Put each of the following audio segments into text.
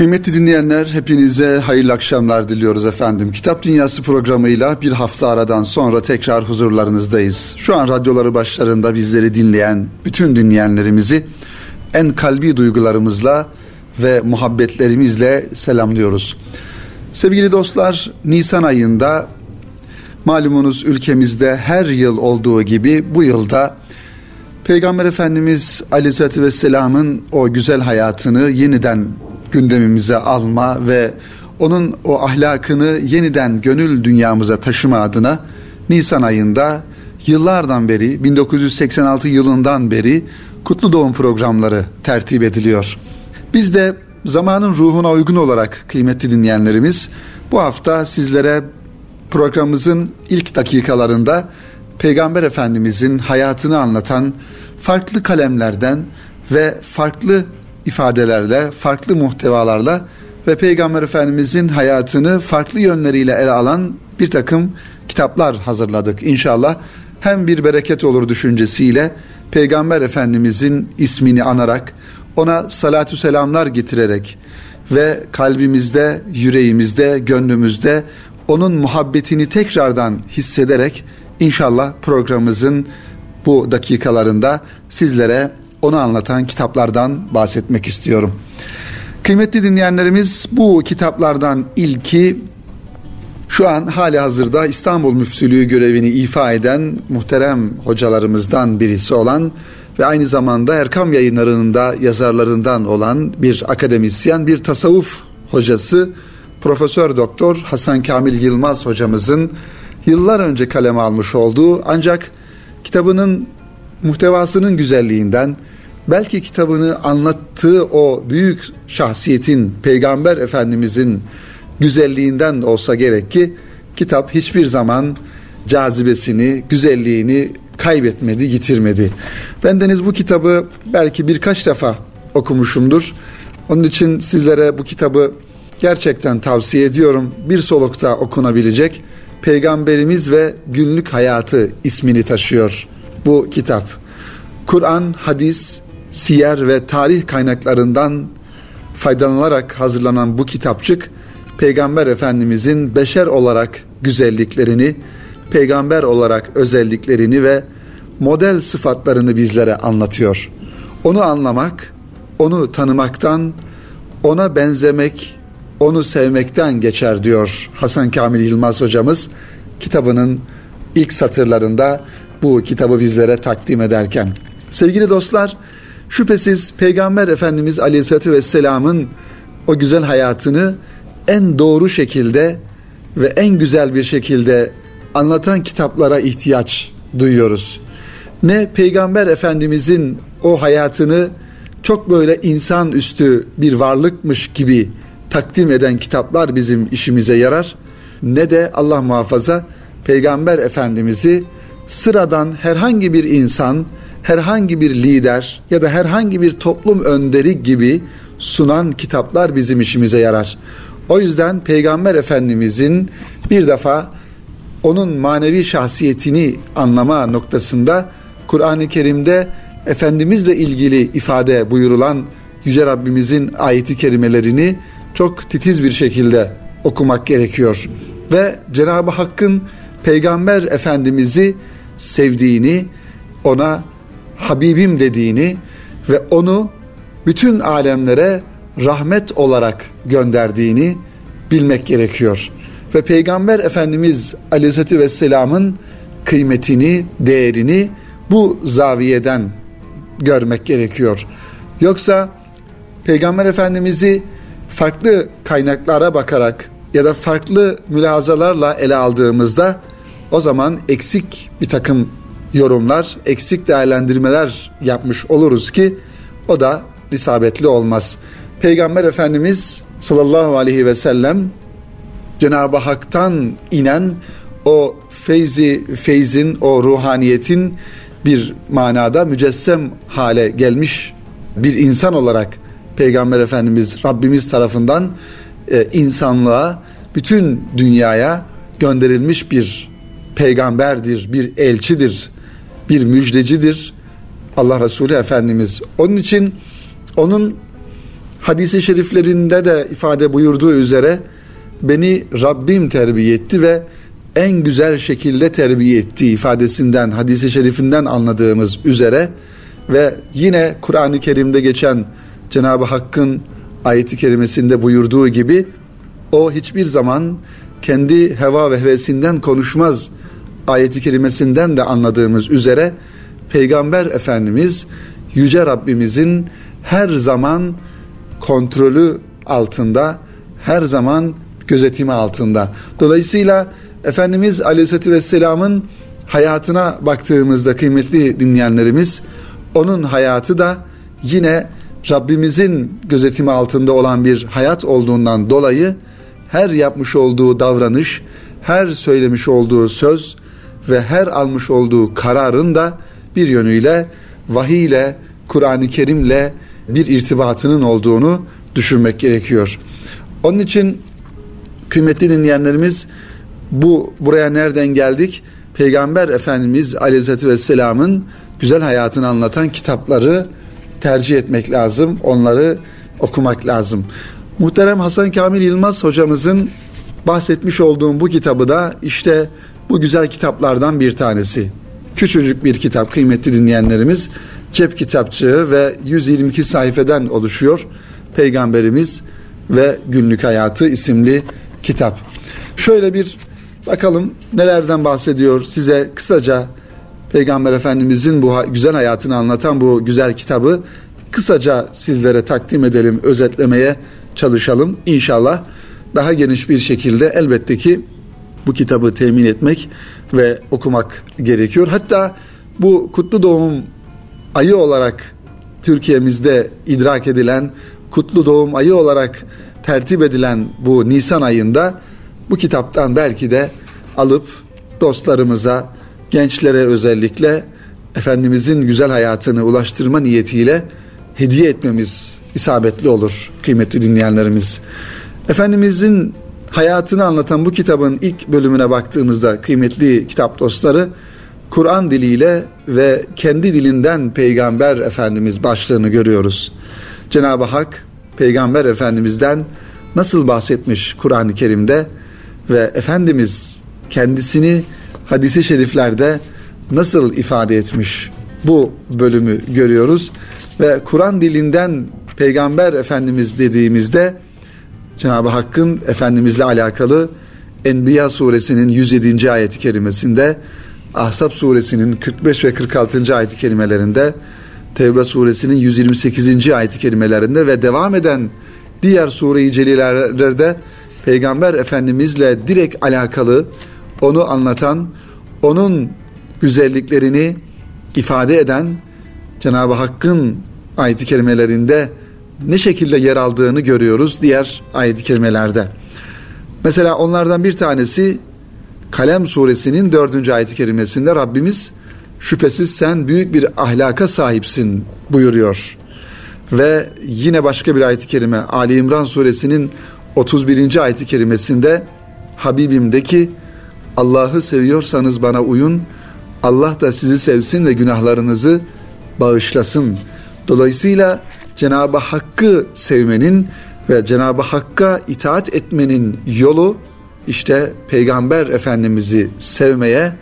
Kıymetli dinleyenler hepinize hayırlı akşamlar diliyoruz efendim. Kitap Dünyası programıyla bir hafta aradan sonra tekrar huzurlarınızdayız. Şu an radyoları başlarında bizleri dinleyen bütün dinleyenlerimizi en kalbi duygularımızla ve muhabbetlerimizle selamlıyoruz. Sevgili dostlar Nisan ayında malumunuz ülkemizde her yıl olduğu gibi bu yılda Peygamber Efendimiz Aleyhisselatü Vesselam'ın o güzel hayatını yeniden gündemimize alma ve onun o ahlakını yeniden gönül dünyamıza taşıma adına Nisan ayında yıllardan beri 1986 yılından beri kutlu doğum programları tertip ediliyor. Biz de zamanın ruhuna uygun olarak kıymetli dinleyenlerimiz bu hafta sizlere programımızın ilk dakikalarında Peygamber Efendimizin hayatını anlatan farklı kalemlerden ve farklı ifadelerle, farklı muhtevalarla ve Peygamber Efendimizin hayatını farklı yönleriyle ele alan bir takım kitaplar hazırladık. İnşallah hem bir bereket olur düşüncesiyle Peygamber Efendimizin ismini anarak, ona salatü selamlar getirerek ve kalbimizde, yüreğimizde, gönlümüzde onun muhabbetini tekrardan hissederek inşallah programımızın bu dakikalarında sizlere onu anlatan kitaplardan bahsetmek istiyorum. Kıymetli dinleyenlerimiz bu kitaplardan ilki şu an hali hazırda İstanbul Müftülüğü görevini ifa eden muhterem hocalarımızdan birisi olan ve aynı zamanda Erkam yayınlarında yazarlarından olan bir akademisyen, bir tasavvuf hocası Profesör Doktor Hasan Kamil Yılmaz hocamızın yıllar önce kaleme almış olduğu ancak kitabının muhtevasının güzelliğinden belki kitabını anlattığı o büyük şahsiyetin Peygamber Efendimizin güzelliğinden olsa gerek ki kitap hiçbir zaman cazibesini, güzelliğini kaybetmedi, yitirmedi. Bendeniz bu kitabı belki birkaç defa okumuşumdur. Onun için sizlere bu kitabı gerçekten tavsiye ediyorum. Bir solukta okunabilecek Peygamberimiz ve Günlük Hayatı ismini taşıyor bu kitap. Kur'an, hadis, siyer ve tarih kaynaklarından faydalanarak hazırlanan bu kitapçık Peygamber Efendimizin beşer olarak güzelliklerini, peygamber olarak özelliklerini ve model sıfatlarını bizlere anlatıyor. Onu anlamak, onu tanımaktan, ona benzemek, onu sevmekten geçer diyor Hasan Kamil Yılmaz hocamız kitabının ilk satırlarında bu kitabı bizlere takdim ederken. Sevgili dostlar, şüphesiz Peygamber Efendimiz Aleyhisselatü Vesselam'ın o güzel hayatını en doğru şekilde ve en güzel bir şekilde anlatan kitaplara ihtiyaç duyuyoruz. Ne Peygamber Efendimizin o hayatını çok böyle insan üstü bir varlıkmış gibi takdim eden kitaplar bizim işimize yarar ne de Allah muhafaza Peygamber Efendimiz'i sıradan herhangi bir insan, herhangi bir lider ya da herhangi bir toplum önderi gibi sunan kitaplar bizim işimize yarar. O yüzden Peygamber Efendimizin bir defa onun manevi şahsiyetini anlama noktasında Kur'an-ı Kerim'de Efendimizle ilgili ifade buyurulan Yüce Rabbimizin ayeti kerimelerini çok titiz bir şekilde okumak gerekiyor. Ve Cenab-ı Hakk'ın Peygamber Efendimiz'i sevdiğini, ona Habibim dediğini ve onu bütün alemlere rahmet olarak gönderdiğini bilmek gerekiyor. Ve Peygamber Efendimiz Aleyhisselatü Vesselam'ın kıymetini, değerini bu zaviyeden görmek gerekiyor. Yoksa Peygamber Efendimiz'i farklı kaynaklara bakarak ya da farklı mülazalarla ele aldığımızda o zaman eksik bir takım yorumlar, eksik değerlendirmeler yapmış oluruz ki o da isabetli olmaz. Peygamber Efendimiz sallallahu aleyhi ve sellem Cenab-ı Hak'tan inen o feyzi, feyzin, o ruhaniyetin bir manada mücessem hale gelmiş bir insan olarak Peygamber Efendimiz Rabbimiz tarafından e, insanlığa, bütün dünyaya gönderilmiş bir peygamberdir, bir elçidir, bir müjdecidir Allah Resulü Efendimiz. Onun için onun hadisi şeriflerinde de ifade buyurduğu üzere beni Rabbim terbiye etti ve en güzel şekilde terbiye etti ifadesinden, hadisi şerifinden anladığımız üzere ve yine Kur'an-ı Kerim'de geçen Cenab-ı Hakk'ın ayeti kerimesinde buyurduğu gibi o hiçbir zaman kendi heva ve hevesinden konuşmaz ayeti kerimesinden de anladığımız üzere Peygamber Efendimiz Yüce Rabbimizin her zaman kontrolü altında, her zaman gözetimi altında. Dolayısıyla Efendimiz Aleyhisselatü Vesselam'ın hayatına baktığımızda kıymetli dinleyenlerimiz, onun hayatı da yine Rabbimizin gözetimi altında olan bir hayat olduğundan dolayı her yapmış olduğu davranış, her söylemiş olduğu söz ve her almış olduğu kararın da bir yönüyle vahiy ile, Kur'an-ı Kerim'le bir irtibatının olduğunu düşünmek gerekiyor. Onun için kıymetli dinleyenlerimiz bu buraya nereden geldik? Peygamber Efendimiz Aleyhisselatü Vesselam'ın güzel hayatını anlatan kitapları tercih etmek lazım. Onları okumak lazım. Muhterem Hasan Kamil Yılmaz hocamızın bahsetmiş olduğum bu kitabı da işte bu güzel kitaplardan bir tanesi. Küçücük bir kitap kıymetli dinleyenlerimiz. Cep kitapçığı ve 122 sayfeden oluşuyor. Peygamberimiz ve Günlük Hayatı isimli kitap. Şöyle bir bakalım nelerden bahsediyor size kısaca Peygamber Efendimizin bu güzel hayatını anlatan bu güzel kitabı kısaca sizlere takdim edelim, özetlemeye çalışalım. İnşallah daha geniş bir şekilde elbette ki bu kitabı temin etmek ve okumak gerekiyor. Hatta bu kutlu doğum ayı olarak Türkiye'mizde idrak edilen kutlu doğum ayı olarak tertip edilen bu Nisan ayında bu kitaptan belki de alıp dostlarımıza, gençlere özellikle Efendimizin güzel hayatını ulaştırma niyetiyle hediye etmemiz isabetli olur kıymetli dinleyenlerimiz. Efendimizin hayatını anlatan bu kitabın ilk bölümüne baktığımızda kıymetli kitap dostları Kur'an diliyle ve kendi dilinden Peygamber Efendimiz başlığını görüyoruz. Cenab-ı Hak Peygamber Efendimiz'den nasıl bahsetmiş Kur'an-ı Kerim'de ve Efendimiz kendisini hadisi şeriflerde nasıl ifade etmiş bu bölümü görüyoruz ve Kur'an dilinden Peygamber Efendimiz dediğimizde Cenab-ı Hakk'ın Efendimizle alakalı Enbiya suresinin 107. ayeti kerimesinde Ahzab suresinin 45 ve 46. ayeti kerimelerinde Tevbe suresinin 128. ayeti kerimelerinde ve devam eden diğer sure-i celilerde Peygamber Efendimizle direkt alakalı onu anlatan, onun güzelliklerini ifade eden Cenab-ı Hakk'ın ayet-i kerimelerinde ne şekilde yer aldığını görüyoruz diğer ayet-i kerimelerde. Mesela onlardan bir tanesi Kalem suresinin dördüncü ayet-i kerimesinde Rabbimiz şüphesiz sen büyük bir ahlaka sahipsin buyuruyor. Ve yine başka bir ayet-i kerime Ali İmran suresinin 31. ayet-i kerimesinde Habibim'deki Allah'ı seviyorsanız bana uyun, Allah da sizi sevsin ve günahlarınızı bağışlasın. Dolayısıyla Cenab-ı Hakk'ı sevmenin ve Cenab-ı Hakk'a itaat etmenin yolu işte Peygamber Efendimiz'i sevmeye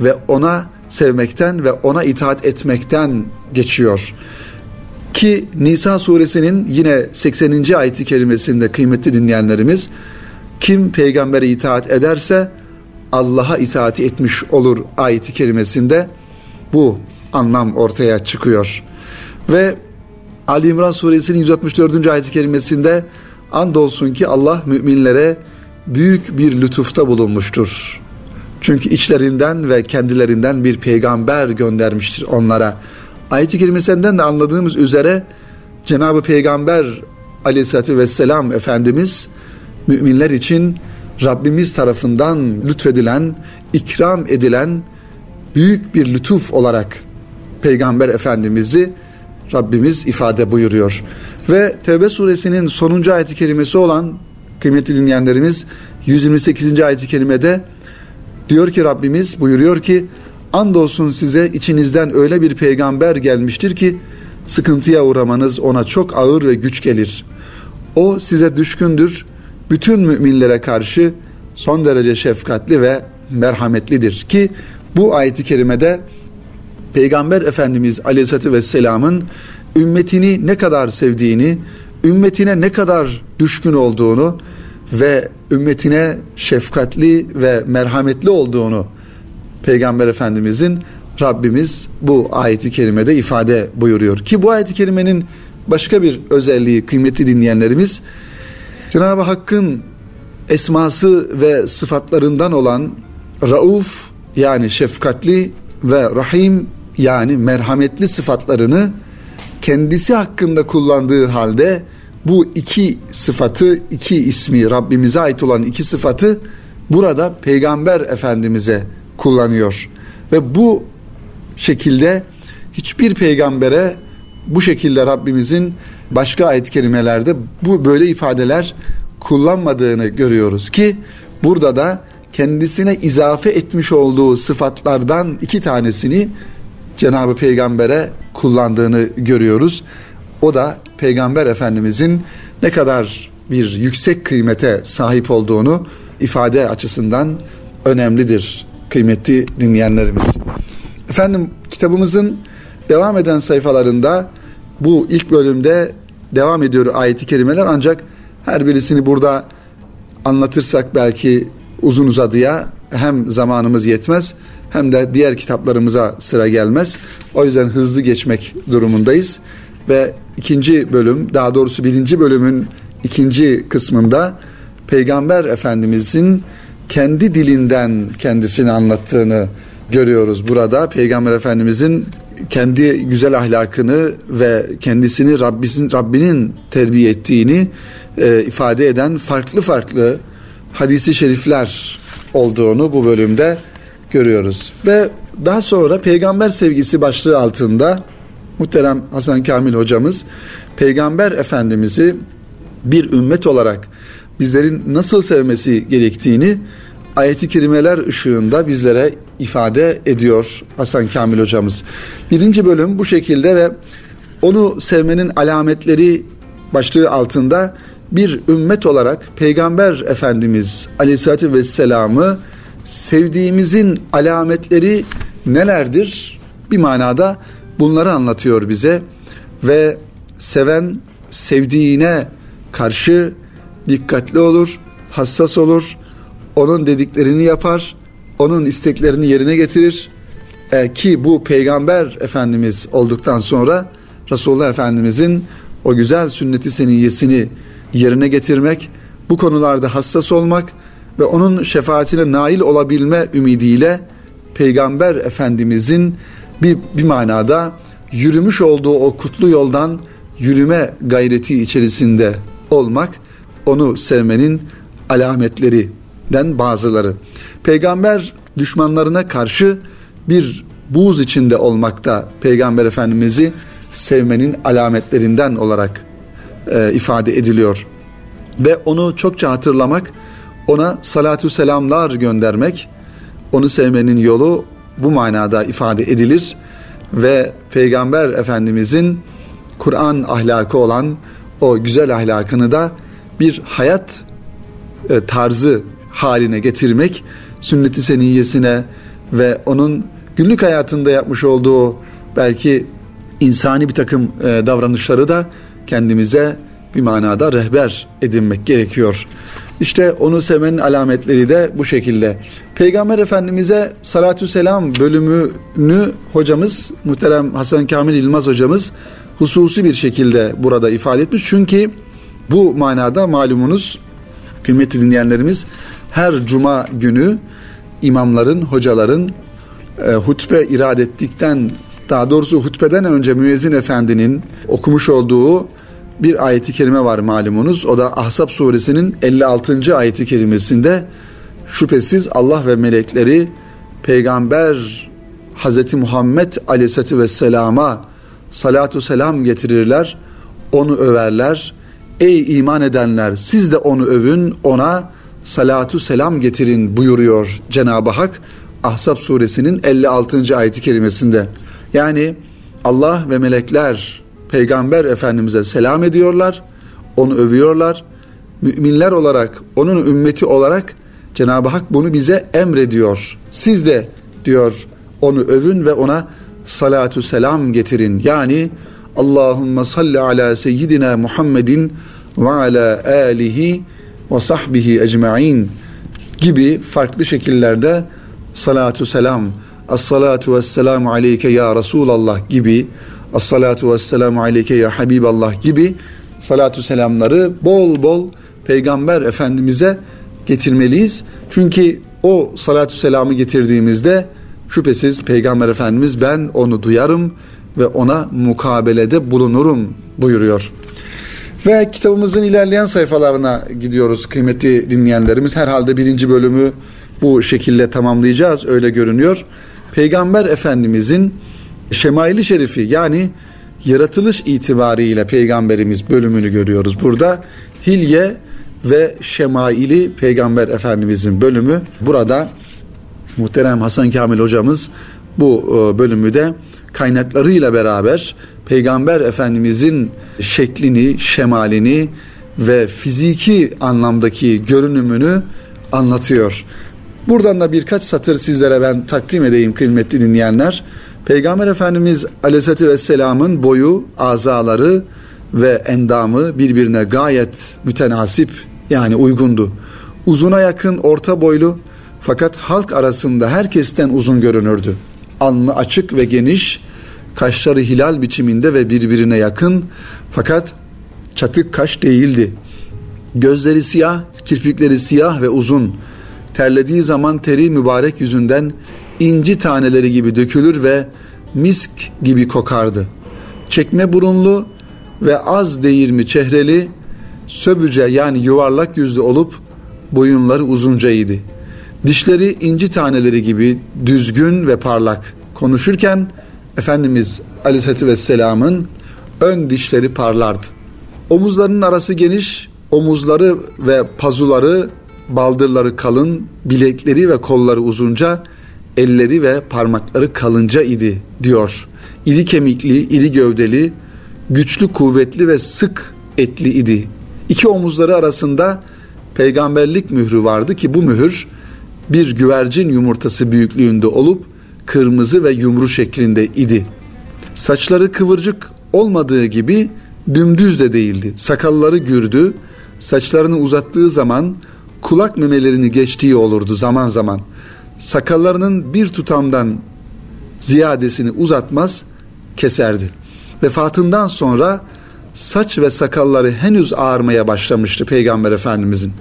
ve ona sevmekten ve ona itaat etmekten geçiyor. Ki Nisa suresinin yine 80. ayeti kelimesinde kıymetli dinleyenlerimiz kim peygambere itaat ederse Allah'a itaati etmiş olur ayeti kerimesinde bu anlam ortaya çıkıyor. Ve Ali İmran suresinin 164. ayet-i kerimesinde andolsun ki Allah müminlere büyük bir lütufta bulunmuştur. Çünkü içlerinden ve kendilerinden bir peygamber göndermiştir onlara. Ayet-i kerimesinden de anladığımız üzere Cenab-ı Peygamber aleyhissalatü vesselam Efendimiz müminler için Rabbimiz tarafından lütfedilen, ikram edilen büyük bir lütuf olarak Peygamber Efendimiz'i Rabbimiz ifade buyuruyor. Ve Tevbe suresinin sonuncu ayeti kerimesi olan kıymetli dinleyenlerimiz 128. ayeti kerimede diyor ki Rabbimiz buyuruyor ki andolsun size içinizden öyle bir peygamber gelmiştir ki sıkıntıya uğramanız ona çok ağır ve güç gelir. O size düşkündür. Bütün müminlere karşı son derece şefkatli ve merhametlidir ki bu ayeti kerimede Peygamber Efendimiz Aleyhisselatü Vesselam'ın ümmetini ne kadar sevdiğini, ümmetine ne kadar düşkün olduğunu ve ümmetine şefkatli ve merhametli olduğunu Peygamber Efendimizin Rabbimiz bu ayeti kerimede ifade buyuruyor. Ki bu ayeti kerimenin başka bir özelliği kıymetli dinleyenlerimiz Cenab-ı Hakk'ın esması ve sıfatlarından olan Rauf yani şefkatli ve Rahim yani merhametli sıfatlarını kendisi hakkında kullandığı halde bu iki sıfatı, iki ismi Rabbimize ait olan iki sıfatı burada Peygamber Efendimiz'e kullanıyor. Ve bu şekilde hiçbir peygambere bu şekilde Rabbimizin başka ayet kelimelerde bu böyle ifadeler kullanmadığını görüyoruz ki burada da kendisine izafe etmiş olduğu sıfatlardan iki tanesini Cenab-ı Peygamber'e kullandığını görüyoruz. O da Peygamber Efendimizin ne kadar bir yüksek kıymete sahip olduğunu ifade açısından önemlidir kıymetli dinleyenlerimiz. Efendim kitabımızın devam eden sayfalarında bu ilk bölümde devam ediyor ayeti kerimeler ancak her birisini burada anlatırsak belki uzun uzadıya hem zamanımız yetmez hem de diğer kitaplarımıza sıra gelmez. O yüzden hızlı geçmek durumundayız ve ikinci bölüm daha doğrusu birinci bölümün ikinci kısmında Peygamber Efendimizin kendi dilinden kendisini anlattığını görüyoruz burada. Peygamber Efendimizin kendi güzel ahlakını ve kendisini Rabbinin, Rabbinin terbiye ettiğini e, ifade eden farklı farklı hadisi şerifler olduğunu bu bölümde görüyoruz. Ve daha sonra peygamber sevgisi başlığı altında muhterem Hasan Kamil hocamız peygamber efendimizi bir ümmet olarak bizlerin nasıl sevmesi gerektiğini ayeti kerimeler ışığında bizlere ifade ediyor Hasan Kamil hocamız. Birinci bölüm bu şekilde ve onu sevmenin alametleri başlığı altında bir ümmet olarak Peygamber Efendimiz Aleyhisselatü Vesselam'ı sevdiğimizin alametleri nelerdir? Bir manada bunları anlatıyor bize ve seven sevdiğine karşı dikkatli olur, hassas olur, onun dediklerini yapar, onun isteklerini yerine getirir. E, ki bu peygamber efendimiz olduktan sonra Resulullah Efendimizin o güzel sünneti seniyyesini yerine getirmek, bu konularda hassas olmak ve onun şefaatine nail olabilme ümidiyle Peygamber Efendimizin bir, bir manada yürümüş olduğu o kutlu yoldan yürüme gayreti içerisinde olmak onu sevmenin alametlerinden bazıları. Peygamber düşmanlarına karşı bir buğz içinde olmakta Peygamber Efendimiz'i sevmenin alametlerinden olarak e, ifade ediliyor. Ve onu çokça hatırlamak, ona salatü selamlar göndermek, onu sevmenin yolu bu manada ifade edilir ve Peygamber Efendimizin Kur'an ahlakı olan o güzel ahlakını da bir hayat e, tarzı haline getirmek, sünnet-i seniyyesine ve onun günlük hayatında yapmış olduğu belki insani bir takım e, davranışları da kendimize bir manada rehber edinmek gerekiyor. İşte onu sevmenin alametleri de bu şekilde. Peygamber Efendimiz'e salatü selam bölümünü hocamız muhterem Hasan Kamil İlmaz hocamız hususi bir şekilde burada ifade etmiş. Çünkü bu manada malumunuz kıymetli dinleyenlerimiz her cuma günü imamların, hocaların e, hutbe irad ettikten daha doğrusu hutbeden önce müezzin efendinin okumuş olduğu bir ayeti kerime var malumunuz. O da Ahzab suresinin 56. ayeti kerimesinde şüphesiz Allah ve melekleri peygamber Hazreti Muhammed Aleyhisselatü Vesselam'a salatu selam getirirler, onu överler. Ey iman edenler siz de onu övün, ona salatu selam getirin buyuruyor Cenab-ı Hak Ahzab suresinin 56. ayeti kerimesinde. Yani Allah ve melekler peygamber efendimize selam ediyorlar. onu övüyorlar. Müminler olarak, onun ümmeti olarak Cenab-ı Hak bunu bize emrediyor. Siz de diyor onu övün ve ona salatu selam getirin. Yani Allahümme salli ala seyyidina Muhammedin ve ala alihi ve sahbihi ecma'in gibi farklı şekillerde salatu selam, as-salatu ve selamu aleyke ya Resulallah gibi, as-salatu ve selamu aleyke ya Habiballah gibi salatu selamları bol bol Peygamber Efendimiz'e getirmeliyiz. Çünkü o salatu selamı getirdiğimizde şüphesiz Peygamber Efendimiz ben onu duyarım ve ona mukabelede bulunurum buyuruyor. Ve kitabımızın ilerleyen sayfalarına gidiyoruz kıymetli dinleyenlerimiz. Herhalde birinci bölümü bu şekilde tamamlayacağız öyle görünüyor. Peygamber Efendimizin Şemaili Şerifi yani yaratılış itibariyle peygamberimiz bölümünü görüyoruz. Burada Hilye ve Şemaili Peygamber Efendimizin bölümü burada muhterem Hasan Kamil hocamız bu e, bölümü de kaynaklarıyla beraber Peygamber Efendimizin şeklini, şemalini ve fiziki anlamdaki görünümünü anlatıyor. Buradan da birkaç satır sizlere ben takdim edeyim kıymetli dinleyenler. Peygamber Efendimiz Aleyhisselatü Vesselam'ın boyu, azaları ve endamı birbirine gayet mütenasip yani uygundu. Uzuna yakın orta boylu fakat halk arasında herkesten uzun görünürdü. Alnı açık ve geniş, kaşları hilal biçiminde ve birbirine yakın fakat çatık kaş değildi. Gözleri siyah, kirpikleri siyah ve uzun. Terlediği zaman teri mübarek yüzünden inci taneleri gibi dökülür ve misk gibi kokardı. Çekme burunlu ve az değirmi çehreli, söbüce yani yuvarlak yüzlü olup boyunları uzuncaydı. Dişleri inci taneleri gibi düzgün ve parlak. Konuşurken Efendimiz Aleyhisselatü Vesselam'ın ön dişleri parlardı. Omuzlarının arası geniş, omuzları ve pazuları, baldırları kalın, bilekleri ve kolları uzunca, elleri ve parmakları kalınca idi diyor. İri kemikli, iri gövdeli, güçlü, kuvvetli ve sık etli idi. İki omuzları arasında peygamberlik mührü vardı ki bu mühür bir güvercin yumurtası büyüklüğünde olup kırmızı ve yumru şeklinde idi. Saçları kıvırcık olmadığı gibi dümdüz de değildi. Sakalları gürdü, saçlarını uzattığı zaman kulak memelerini geçtiği olurdu zaman zaman. Sakallarının bir tutamdan ziyadesini uzatmaz, keserdi. Vefatından sonra saç ve sakalları henüz ağarmaya başlamıştı Peygamber Efendimizin.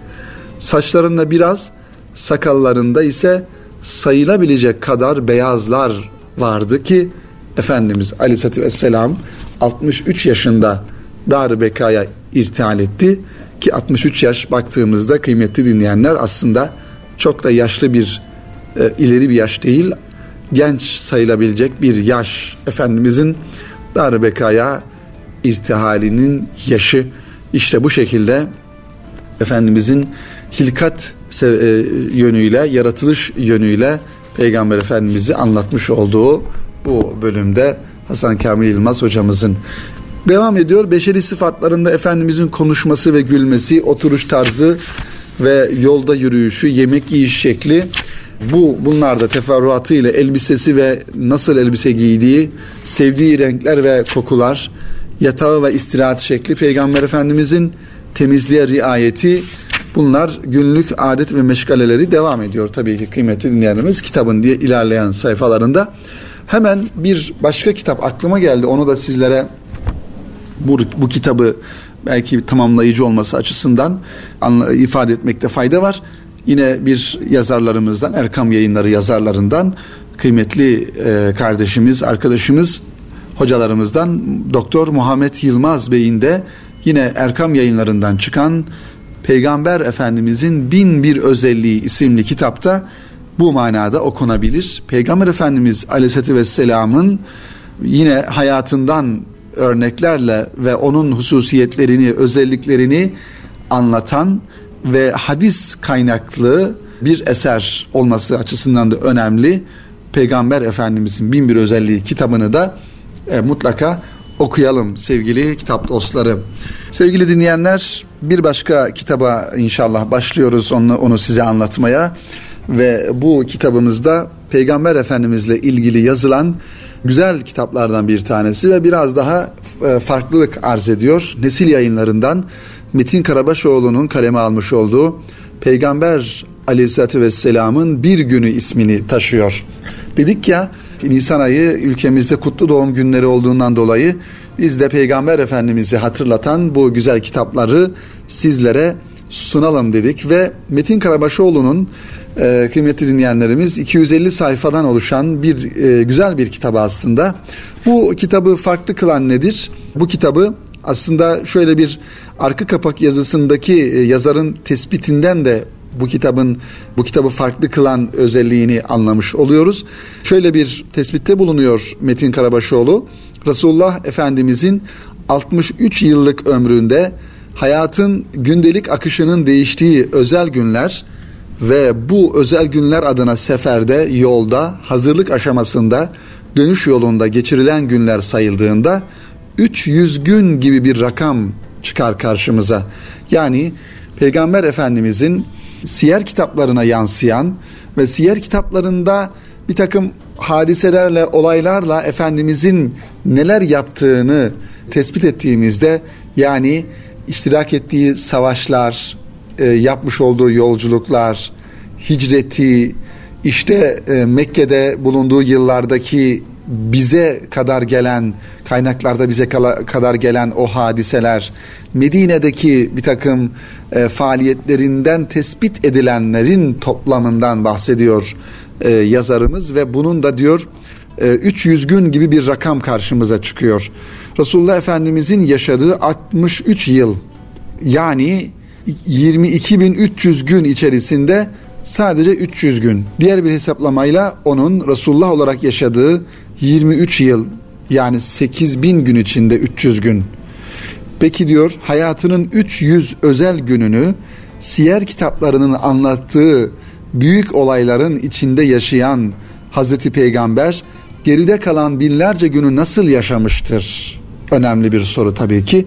Saçlarında biraz, sakallarında ise sayılabilecek kadar beyazlar vardı ki Efendimiz Aleyhisselatü Vesselam 63 yaşında dar bekaya irtihal etti ki 63 yaş baktığımızda kıymetli dinleyenler aslında çok da yaşlı bir e, ileri bir yaş değil genç sayılabilecek bir yaş. Efendimizin dar bekaya irtihalinin yaşı. İşte bu şekilde Efendimizin hilkat e, yönüyle, yaratılış yönüyle Peygamber Efendimiz'i anlatmış olduğu bu bölümde Hasan Kamil Yılmaz hocamızın. Devam ediyor. Beşeri sıfatlarında Efendimizin konuşması ve gülmesi, oturuş tarzı ve yolda yürüyüşü, yemek yiyiş şekli bu bunlar da teferruatı ile elbisesi ve nasıl elbise giydiği, sevdiği renkler ve kokular, yatağı ve istirahat şekli, Peygamber Efendimizin temizliğe riayeti bunlar günlük adet ve meşgaleleri devam ediyor tabii ki kıymetli dinleyenlerimiz kitabın diye ilerleyen sayfalarında. Hemen bir başka kitap aklıma geldi onu da sizlere bu, bu kitabı belki tamamlayıcı olması açısından ifade etmekte fayda var. Yine bir yazarlarımızdan Erkam Yayınları yazarlarından kıymetli e, kardeşimiz, arkadaşımız, hocalarımızdan Doktor Muhammed Yılmaz Bey'in de yine Erkam Yayınlarından çıkan Peygamber Efendimizin Bin Bir Özelliği isimli kitapta bu manada okunabilir. Peygamber Efendimiz Aleyhisselatü Vesselam'ın yine hayatından örneklerle ve onun hususiyetlerini, özelliklerini anlatan ve hadis kaynaklı bir eser olması açısından da önemli. Peygamber Efendimizin bin bir özelliği kitabını da e, mutlaka okuyalım sevgili kitap dostları. Sevgili dinleyenler bir başka kitaba inşallah başlıyoruz onu, onu size anlatmaya. Ve bu kitabımızda Peygamber Efendimizle ilgili yazılan güzel kitaplardan bir tanesi ve biraz daha e, farklılık arz ediyor. Nesil yayınlarından Metin Karabaşoğlu'nun kaleme almış olduğu Peygamber Aleyhisselatü Vesselam'ın bir günü ismini taşıyor. Dedik ya Nisan ayı ülkemizde kutlu doğum günleri olduğundan dolayı biz de Peygamber Efendimiz'i hatırlatan bu güzel kitapları sizlere sunalım dedik ve Metin Karabaşoğlu'nun e, kıymetli dinleyenlerimiz 250 sayfadan oluşan bir e, güzel bir kitabı aslında. Bu kitabı farklı kılan nedir? Bu kitabı aslında şöyle bir arka kapak yazısındaki e, yazarın tespitinden de bu kitabın bu kitabı farklı kılan özelliğini anlamış oluyoruz. Şöyle bir tespitte bulunuyor Metin Karabaşoğlu. Resulullah Efendimizin 63 yıllık ömründe hayatın gündelik akışının değiştiği özel günler ve bu özel günler adına seferde, yolda, hazırlık aşamasında, dönüş yolunda geçirilen günler sayıldığında 300 gün gibi bir rakam çıkar karşımıza. Yani Peygamber Efendimizin siyer kitaplarına yansıyan ve siyer kitaplarında bir takım hadiselerle, olaylarla Efendimizin neler yaptığını tespit ettiğimizde yani iştirak ettiği savaşlar, e, yapmış olduğu yolculuklar, hicreti, işte e, Mekke'de bulunduğu yıllardaki bize kadar gelen kaynaklarda bize kadar gelen o hadiseler Medine'deki bir takım e, faaliyetlerinden tespit edilenlerin toplamından bahsediyor e, yazarımız ve bunun da diyor e, 300 gün gibi bir rakam karşımıza çıkıyor. Resulullah Efendimizin yaşadığı 63 yıl yani 22.300 gün içerisinde sadece 300 gün. Diğer bir hesaplamayla onun Resulullah olarak yaşadığı 23 yıl yani 8000 gün içinde 300 gün. Peki diyor hayatının 300 özel gününü siyer kitaplarının anlattığı büyük olayların içinde yaşayan Hazreti Peygamber geride kalan binlerce günü nasıl yaşamıştır? Önemli bir soru tabii ki.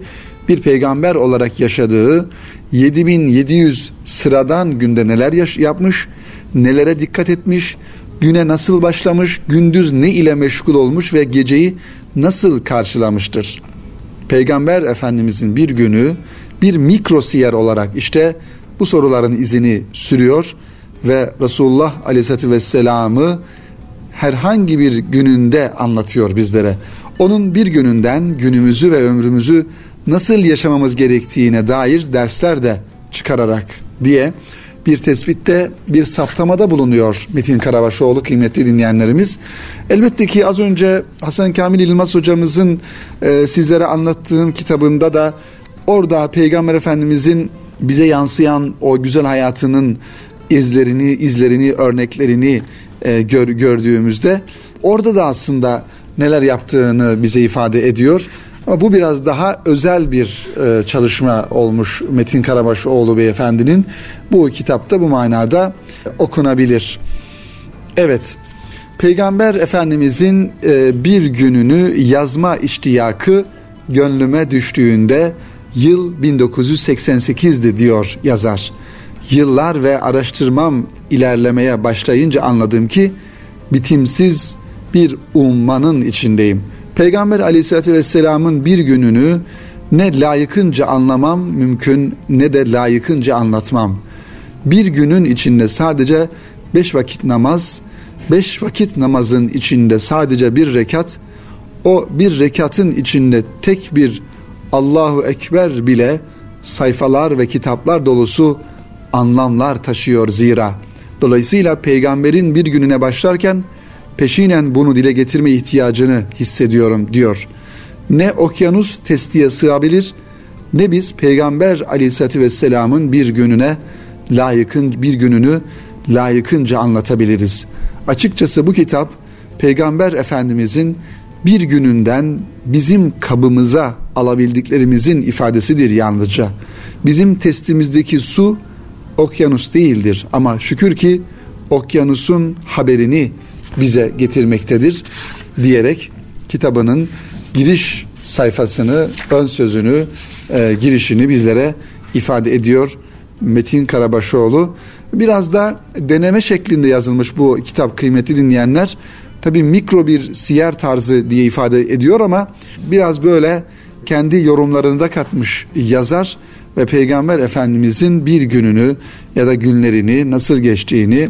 Bir peygamber olarak yaşadığı 7700 sıradan günde neler yapmış, nelere dikkat etmiş, güne nasıl başlamış, gündüz ne ile meşgul olmuş ve geceyi nasıl karşılamıştır? Peygamber Efendimizin bir günü bir mikro siyer olarak işte bu soruların izini sürüyor ve Resulullah Aleyhisselatü Vesselam'ı herhangi bir gününde anlatıyor bizlere. Onun bir gününden günümüzü ve ömrümüzü nasıl yaşamamız gerektiğine dair dersler de çıkararak diye bir tespitte bir saftamada bulunuyor Metin Karabaşoğlu kıymetli dinleyenlerimiz. Elbette ki az önce Hasan Kamil İlmaz hocamızın e, sizlere anlattığım kitabında da orada Peygamber Efendimizin bize yansıyan o güzel hayatının izlerini, izlerini, örneklerini e, gör, gördüğümüzde orada da aslında neler yaptığını bize ifade ediyor. Ama bu biraz daha özel bir e, çalışma olmuş Metin Karabaşoğlu beyefendinin. Bu kitapta bu manada okunabilir. Evet, Peygamber Efendimizin e, bir gününü yazma iştiyakı gönlüme düştüğünde yıl 1988'di diyor yazar. Yıllar ve araştırmam ilerlemeye başlayınca anladım ki bitimsiz bir ummanın içindeyim.'' Peygamber aleyhissalatü vesselamın bir gününü ne layıkınca anlamam mümkün ne de layıkınca anlatmam. Bir günün içinde sadece beş vakit namaz, beş vakit namazın içinde sadece bir rekat, o bir rekatın içinde tek bir Allahu Ekber bile sayfalar ve kitaplar dolusu anlamlar taşıyor zira. Dolayısıyla peygamberin bir gününe başlarken peşinen bunu dile getirme ihtiyacını hissediyorum diyor. Ne okyanus testiye sığabilir ne biz Peygamber aleyhissalatü vesselamın bir gününe layıkın bir gününü layıkınca anlatabiliriz. Açıkçası bu kitap Peygamber Efendimizin bir gününden bizim kabımıza alabildiklerimizin ifadesidir yalnızca. Bizim testimizdeki su okyanus değildir ama şükür ki okyanusun haberini bize getirmektedir diyerek kitabının giriş sayfasını, ön sözünü, e, girişini bizlere ifade ediyor Metin Karabaşoğlu. Biraz da deneme şeklinde yazılmış bu kitap kıymeti dinleyenler. Tabi mikro bir siyer tarzı diye ifade ediyor ama biraz böyle kendi yorumlarını da katmış yazar ve Peygamber Efendimizin bir gününü ya da günlerini nasıl geçtiğini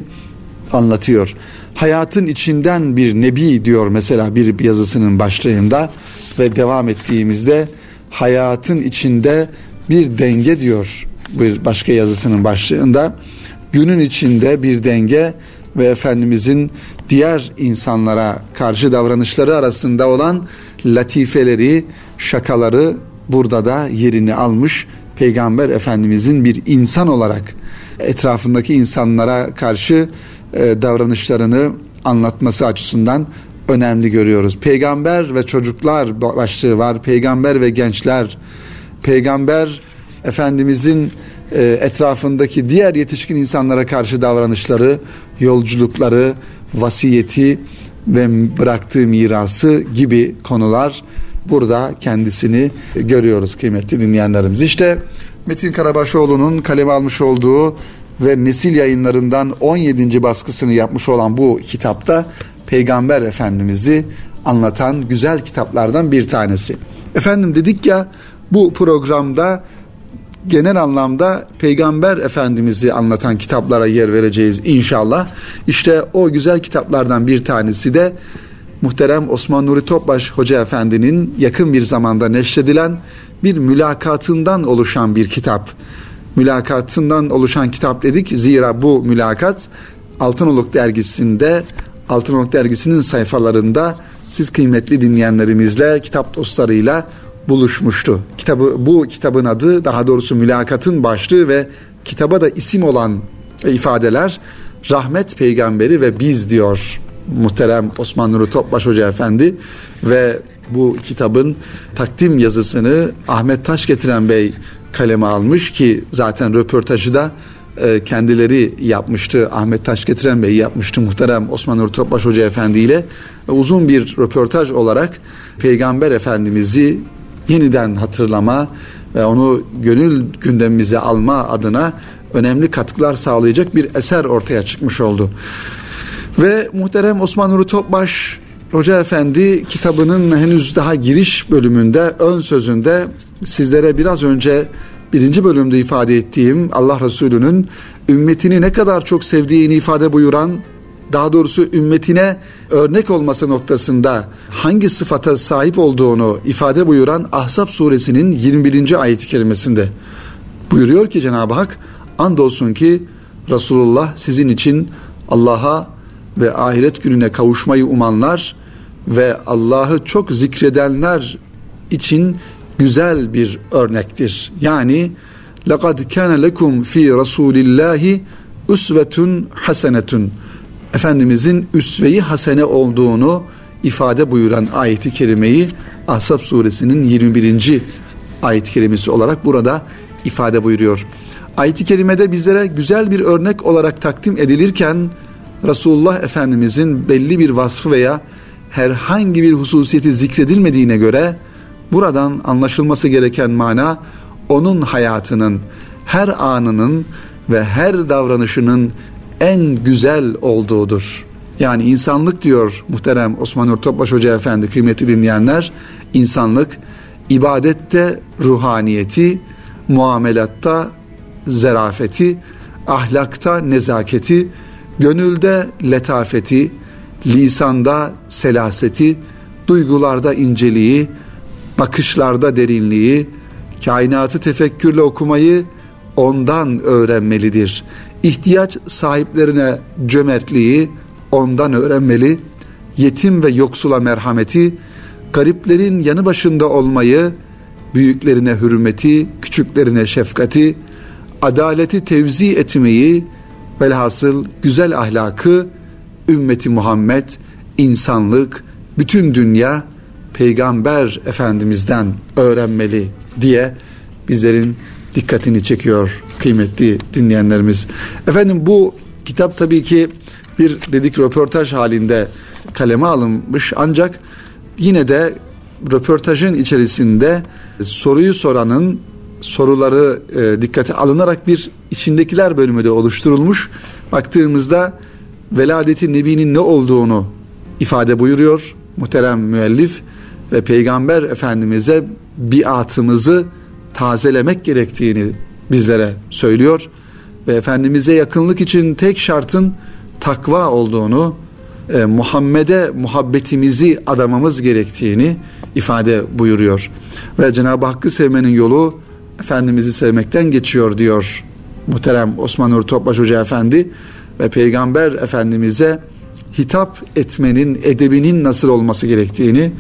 anlatıyor. Hayatın içinden bir nebi diyor mesela bir yazısının başlığında ve devam ettiğimizde hayatın içinde bir denge diyor bir başka yazısının başlığında. Günün içinde bir denge ve Efendimizin diğer insanlara karşı davranışları arasında olan latifeleri, şakaları burada da yerini almış. Peygamber Efendimizin bir insan olarak etrafındaki insanlara karşı e, davranışlarını anlatması açısından önemli görüyoruz. Peygamber ve çocuklar başlığı var. Peygamber ve gençler. Peygamber Efendimizin e, etrafındaki diğer yetişkin insanlara karşı davranışları, yolculukları, vasiyeti ve bıraktığı mirası gibi konular burada kendisini görüyoruz kıymetli dinleyenlerimiz. İşte Metin Karabaşoğlu'nun kaleme almış olduğu ve nesil yayınlarından 17. baskısını yapmış olan bu kitapta Peygamber Efendimiz'i anlatan güzel kitaplardan bir tanesi. Efendim dedik ya bu programda genel anlamda Peygamber Efendimiz'i anlatan kitaplara yer vereceğiz inşallah. İşte o güzel kitaplardan bir tanesi de muhterem Osman Nuri Topbaş Hoca Efendi'nin yakın bir zamanda neşredilen bir mülakatından oluşan bir kitap. Mülakatından oluşan kitap dedik. Zira bu mülakat Altınoluk dergisinde Altınoluk dergisinin sayfalarında siz kıymetli dinleyenlerimizle, kitap dostlarıyla buluşmuştu. Kitabı bu kitabın adı daha doğrusu mülakatın başlığı ve kitaba da isim olan ifadeler rahmet peygamberi ve biz diyor muhterem Osman Nuri Topbaş Hoca Efendi ve bu kitabın takdim yazısını Ahmet Taş getiren Bey kaleme almış ki zaten röportajı da e, kendileri yapmıştı. Ahmet Taş getiren Bey yapmıştı muhterem Osman Nuri Topbaş Hoca Efendi ile uzun bir röportaj olarak Peygamber Efendimiz'i yeniden hatırlama ve onu gönül gündemimize alma adına önemli katkılar sağlayacak bir eser ortaya çıkmış oldu. Ve muhterem Osman Nuri Topbaş Hoca Efendi kitabının henüz daha giriş bölümünde ön sözünde sizlere biraz önce birinci bölümde ifade ettiğim Allah Resulü'nün ümmetini ne kadar çok sevdiğini ifade buyuran daha doğrusu ümmetine örnek olması noktasında hangi sıfata sahip olduğunu ifade buyuran Ahzab suresinin 21. ayet-i kerimesinde buyuruyor ki Cenab-ı Hak andolsun ki Resulullah sizin için Allah'a ve ahiret gününe kavuşmayı umanlar ve Allah'ı çok zikredenler için güzel bir örnektir. Yani لَقَدْ كَانَ لَكُمْ ف۪ي رَسُولِ اللّٰهِ üsvetun hasenetun Efendimizin üsveyi hasene olduğunu ifade buyuran ayeti kerimeyi Ahzab suresinin 21. ayet kerimesi olarak burada ifade buyuruyor. Ayet-i kerimede bizlere güzel bir örnek olarak takdim edilirken Resulullah Efendimizin belli bir vasfı veya herhangi bir hususiyeti zikredilmediğine göre buradan anlaşılması gereken mana onun hayatının her anının ve her davranışının en güzel olduğudur. Yani insanlık diyor muhterem Osman Nur Topbaş Hoca Efendi kıymetli dinleyenler insanlık ibadette ruhaniyeti, muamelatta zerafeti, ahlakta nezaketi, gönülde letafeti, lisanda selaseti, duygularda inceliği, bakışlarda derinliği, kainatı tefekkürle okumayı ondan öğrenmelidir. İhtiyaç sahiplerine cömertliği ondan öğrenmeli, yetim ve yoksula merhameti, gariplerin yanı başında olmayı, büyüklerine hürmeti, küçüklerine şefkati, adaleti tevzi etmeyi, velhasıl güzel ahlakı ümmeti Muhammed, insanlık, bütün dünya peygamber efendimizden öğrenmeli diye bizlerin dikkatini çekiyor kıymetli dinleyenlerimiz. Efendim bu kitap tabii ki bir dedik röportaj halinde kaleme alınmış ancak yine de röportajın içerisinde soruyu soranın soruları e, dikkate alınarak bir içindekiler bölümü de oluşturulmuş. Baktığımızda veladeti nebinin ne olduğunu ifade buyuruyor muhterem müellif ve peygamber efendimize biatımızı tazelemek gerektiğini bizlere söylüyor ve efendimize yakınlık için tek şartın takva olduğunu e, Muhammed'e muhabbetimizi adamamız gerektiğini ifade buyuruyor. Ve Cenab-ı Hakk'ı sevmenin yolu Efendimiz'i sevmekten geçiyor diyor muhterem Osman Nur Topbaş Hoca Efendi ve Peygamber Efendimiz'e hitap etmenin edebinin nasıl olması gerektiğini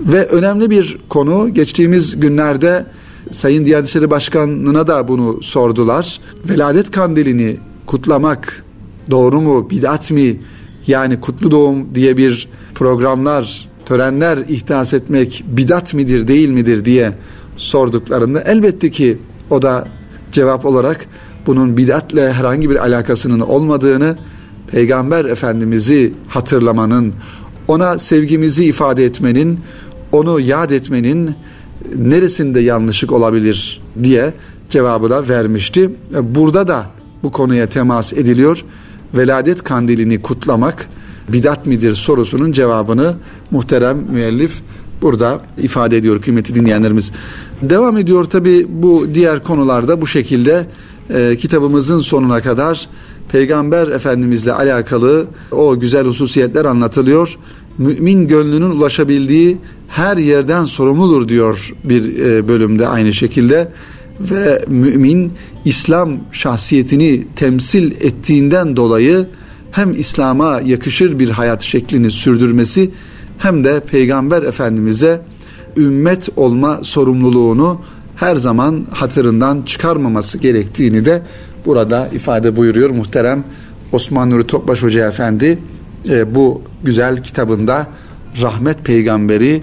ve önemli bir konu geçtiğimiz günlerde Sayın Diyanet İşleri Başkanı'na da bunu sordular. Veladet kandilini kutlamak doğru mu, bidat mi? Yani kutlu doğum diye bir programlar, törenler ihdas etmek bidat midir, değil midir diye sorduklarında elbette ki o da cevap olarak bunun bidatle herhangi bir alakasının olmadığını, Peygamber Efendimiz'i hatırlamanın, ona sevgimizi ifade etmenin, onu yad etmenin neresinde yanlışlık olabilir diye cevabı da vermişti. Burada da bu konuya temas ediliyor. Veladet kandilini kutlamak bidat midir sorusunun cevabını muhterem müellif burada ifade ediyor kıymetli dinleyenlerimiz. Devam ediyor tabi bu diğer konularda bu şekilde e, kitabımızın sonuna kadar Peygamber Efendimizle alakalı o güzel hususiyetler anlatılıyor. Mümin gönlünün ulaşabildiği her yerden sorumludur diyor bir e, bölümde aynı şekilde ve mümin İslam şahsiyetini temsil ettiğinden dolayı hem İslam'a yakışır bir hayat şeklini sürdürmesi hem de Peygamber Efendimiz'e ümmet olma sorumluluğunu her zaman hatırından çıkarmaması gerektiğini de burada ifade buyuruyor muhterem Osman Nuri Topbaş Hoca Efendi e, bu güzel kitabında Rahmet Peygamberi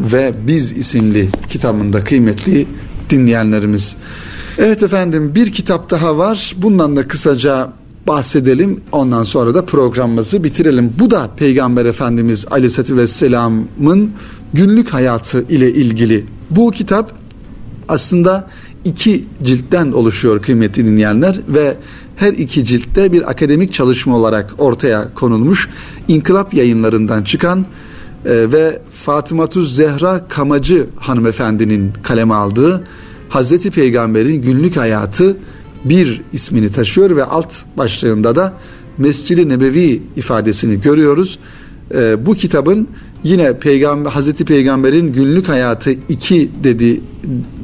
ve Biz isimli kitabında kıymetli dinleyenlerimiz. Evet efendim bir kitap daha var. Bundan da kısaca bahsedelim. Ondan sonra da programımızı bitirelim. Bu da Peygamber Efendimiz Aleyhisselatü Vesselam'ın günlük hayatı ile ilgili. Bu kitap aslında iki ciltten oluşuyor kıymetli dinleyenler ve her iki ciltte bir akademik çalışma olarak ortaya konulmuş. İnkılap yayınlarından çıkan e, ve Fatımatü Zehra Kamacı hanımefendinin kaleme aldığı Hazreti Peygamber'in günlük hayatı bir ismini taşıyor ve alt başlığında da Mescid-i Nebevi ifadesini görüyoruz. E, bu kitabın yine Peygamber Hazreti Peygamber'in günlük hayatı iki dedi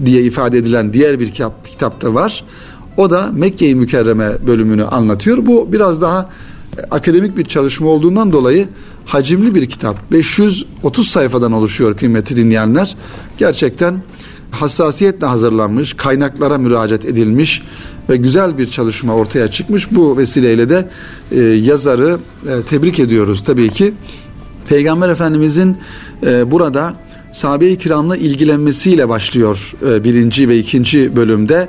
diye ifade edilen diğer bir kitap, kitapta var. O da Mekke-i Mükerreme bölümünü anlatıyor. Bu biraz daha e, akademik bir çalışma olduğundan dolayı hacimli bir kitap. 530 sayfadan oluşuyor kıymetli dinleyenler. Gerçekten hassasiyetle hazırlanmış, kaynaklara müracaat edilmiş ve güzel bir çalışma ortaya çıkmış. Bu vesileyle de e, yazarı e, tebrik ediyoruz tabii ki. Peygamber Efendimizin e, burada sahabe-i kiramla ilgilenmesiyle başlıyor e, birinci ve ikinci bölümde.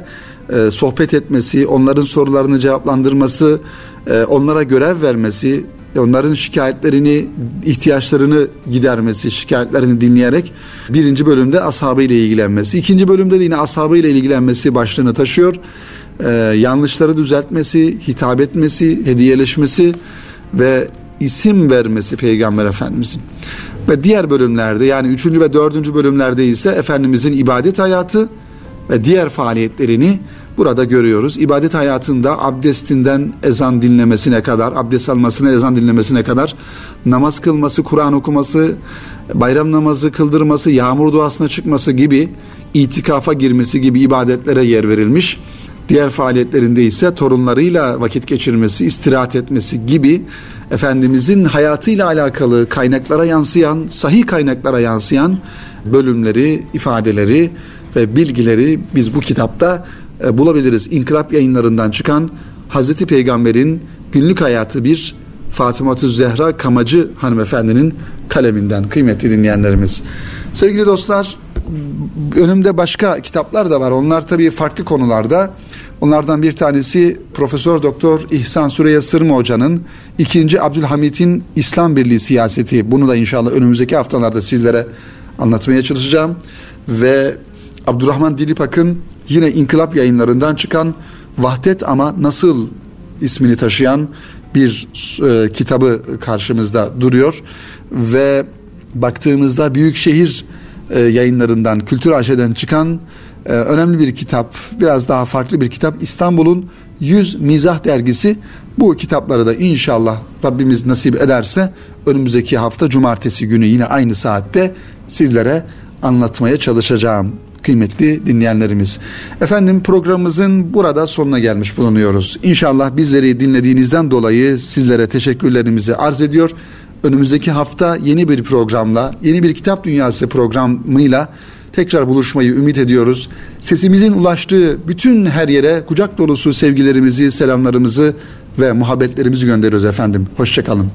E, sohbet etmesi, onların sorularını cevaplandırması, e, onlara görev vermesi, onların şikayetlerini, ihtiyaçlarını gidermesi, şikayetlerini dinleyerek birinci bölümde ashabı ile ilgilenmesi, ikinci bölümde de yine ashabı ile ilgilenmesi başlığını taşıyor. Ee, yanlışları düzeltmesi, hitap etmesi, hediyeleşmesi ve isim vermesi Peygamber Efendimizin. Ve diğer bölümlerde yani üçüncü ve dördüncü bölümlerde ise Efendimizin ibadet hayatı ve diğer faaliyetlerini burada görüyoruz. İbadet hayatında abdestinden ezan dinlemesine kadar, abdest almasına ezan dinlemesine kadar namaz kılması, Kur'an okuması, bayram namazı kıldırması, yağmur duasına çıkması gibi itikafa girmesi gibi ibadetlere yer verilmiş. Diğer faaliyetlerinde ise torunlarıyla vakit geçirmesi, istirahat etmesi gibi Efendimizin hayatıyla alakalı kaynaklara yansıyan, sahih kaynaklara yansıyan bölümleri, ifadeleri ve bilgileri biz bu kitapta e, bulabiliriz. İnkılap yayınlarından çıkan Hazreti Peygamber'in günlük hayatı bir Fatıma Zehra Kamacı hanımefendinin kaleminden kıymetli dinleyenlerimiz. Sevgili dostlar önümde başka kitaplar da var. Onlar tabii farklı konularda. Onlardan bir tanesi Profesör Doktor İhsan Süreyya Sırma Hoca'nın ikinci Abdülhamit'in İslam Birliği siyaseti. Bunu da inşallah önümüzdeki haftalarda sizlere anlatmaya çalışacağım. Ve Abdurrahman Dilipak'ın yine İnkılap yayınlarından çıkan Vahdet ama Nasıl ismini taşıyan bir e, kitabı karşımızda duruyor. Ve baktığımızda Büyükşehir e, yayınlarından, Kültür Aşe'den çıkan e, önemli bir kitap, biraz daha farklı bir kitap. İstanbul'un 100 Mizah dergisi. Bu kitapları da inşallah Rabbimiz nasip ederse önümüzdeki hafta cumartesi günü yine aynı saatte sizlere anlatmaya çalışacağım kıymetli dinleyenlerimiz. Efendim programımızın burada sonuna gelmiş bulunuyoruz. İnşallah bizleri dinlediğinizden dolayı sizlere teşekkürlerimizi arz ediyor. Önümüzdeki hafta yeni bir programla, yeni bir kitap dünyası programıyla tekrar buluşmayı ümit ediyoruz. Sesimizin ulaştığı bütün her yere kucak dolusu sevgilerimizi, selamlarımızı ve muhabbetlerimizi gönderiyoruz efendim. Hoşçakalın.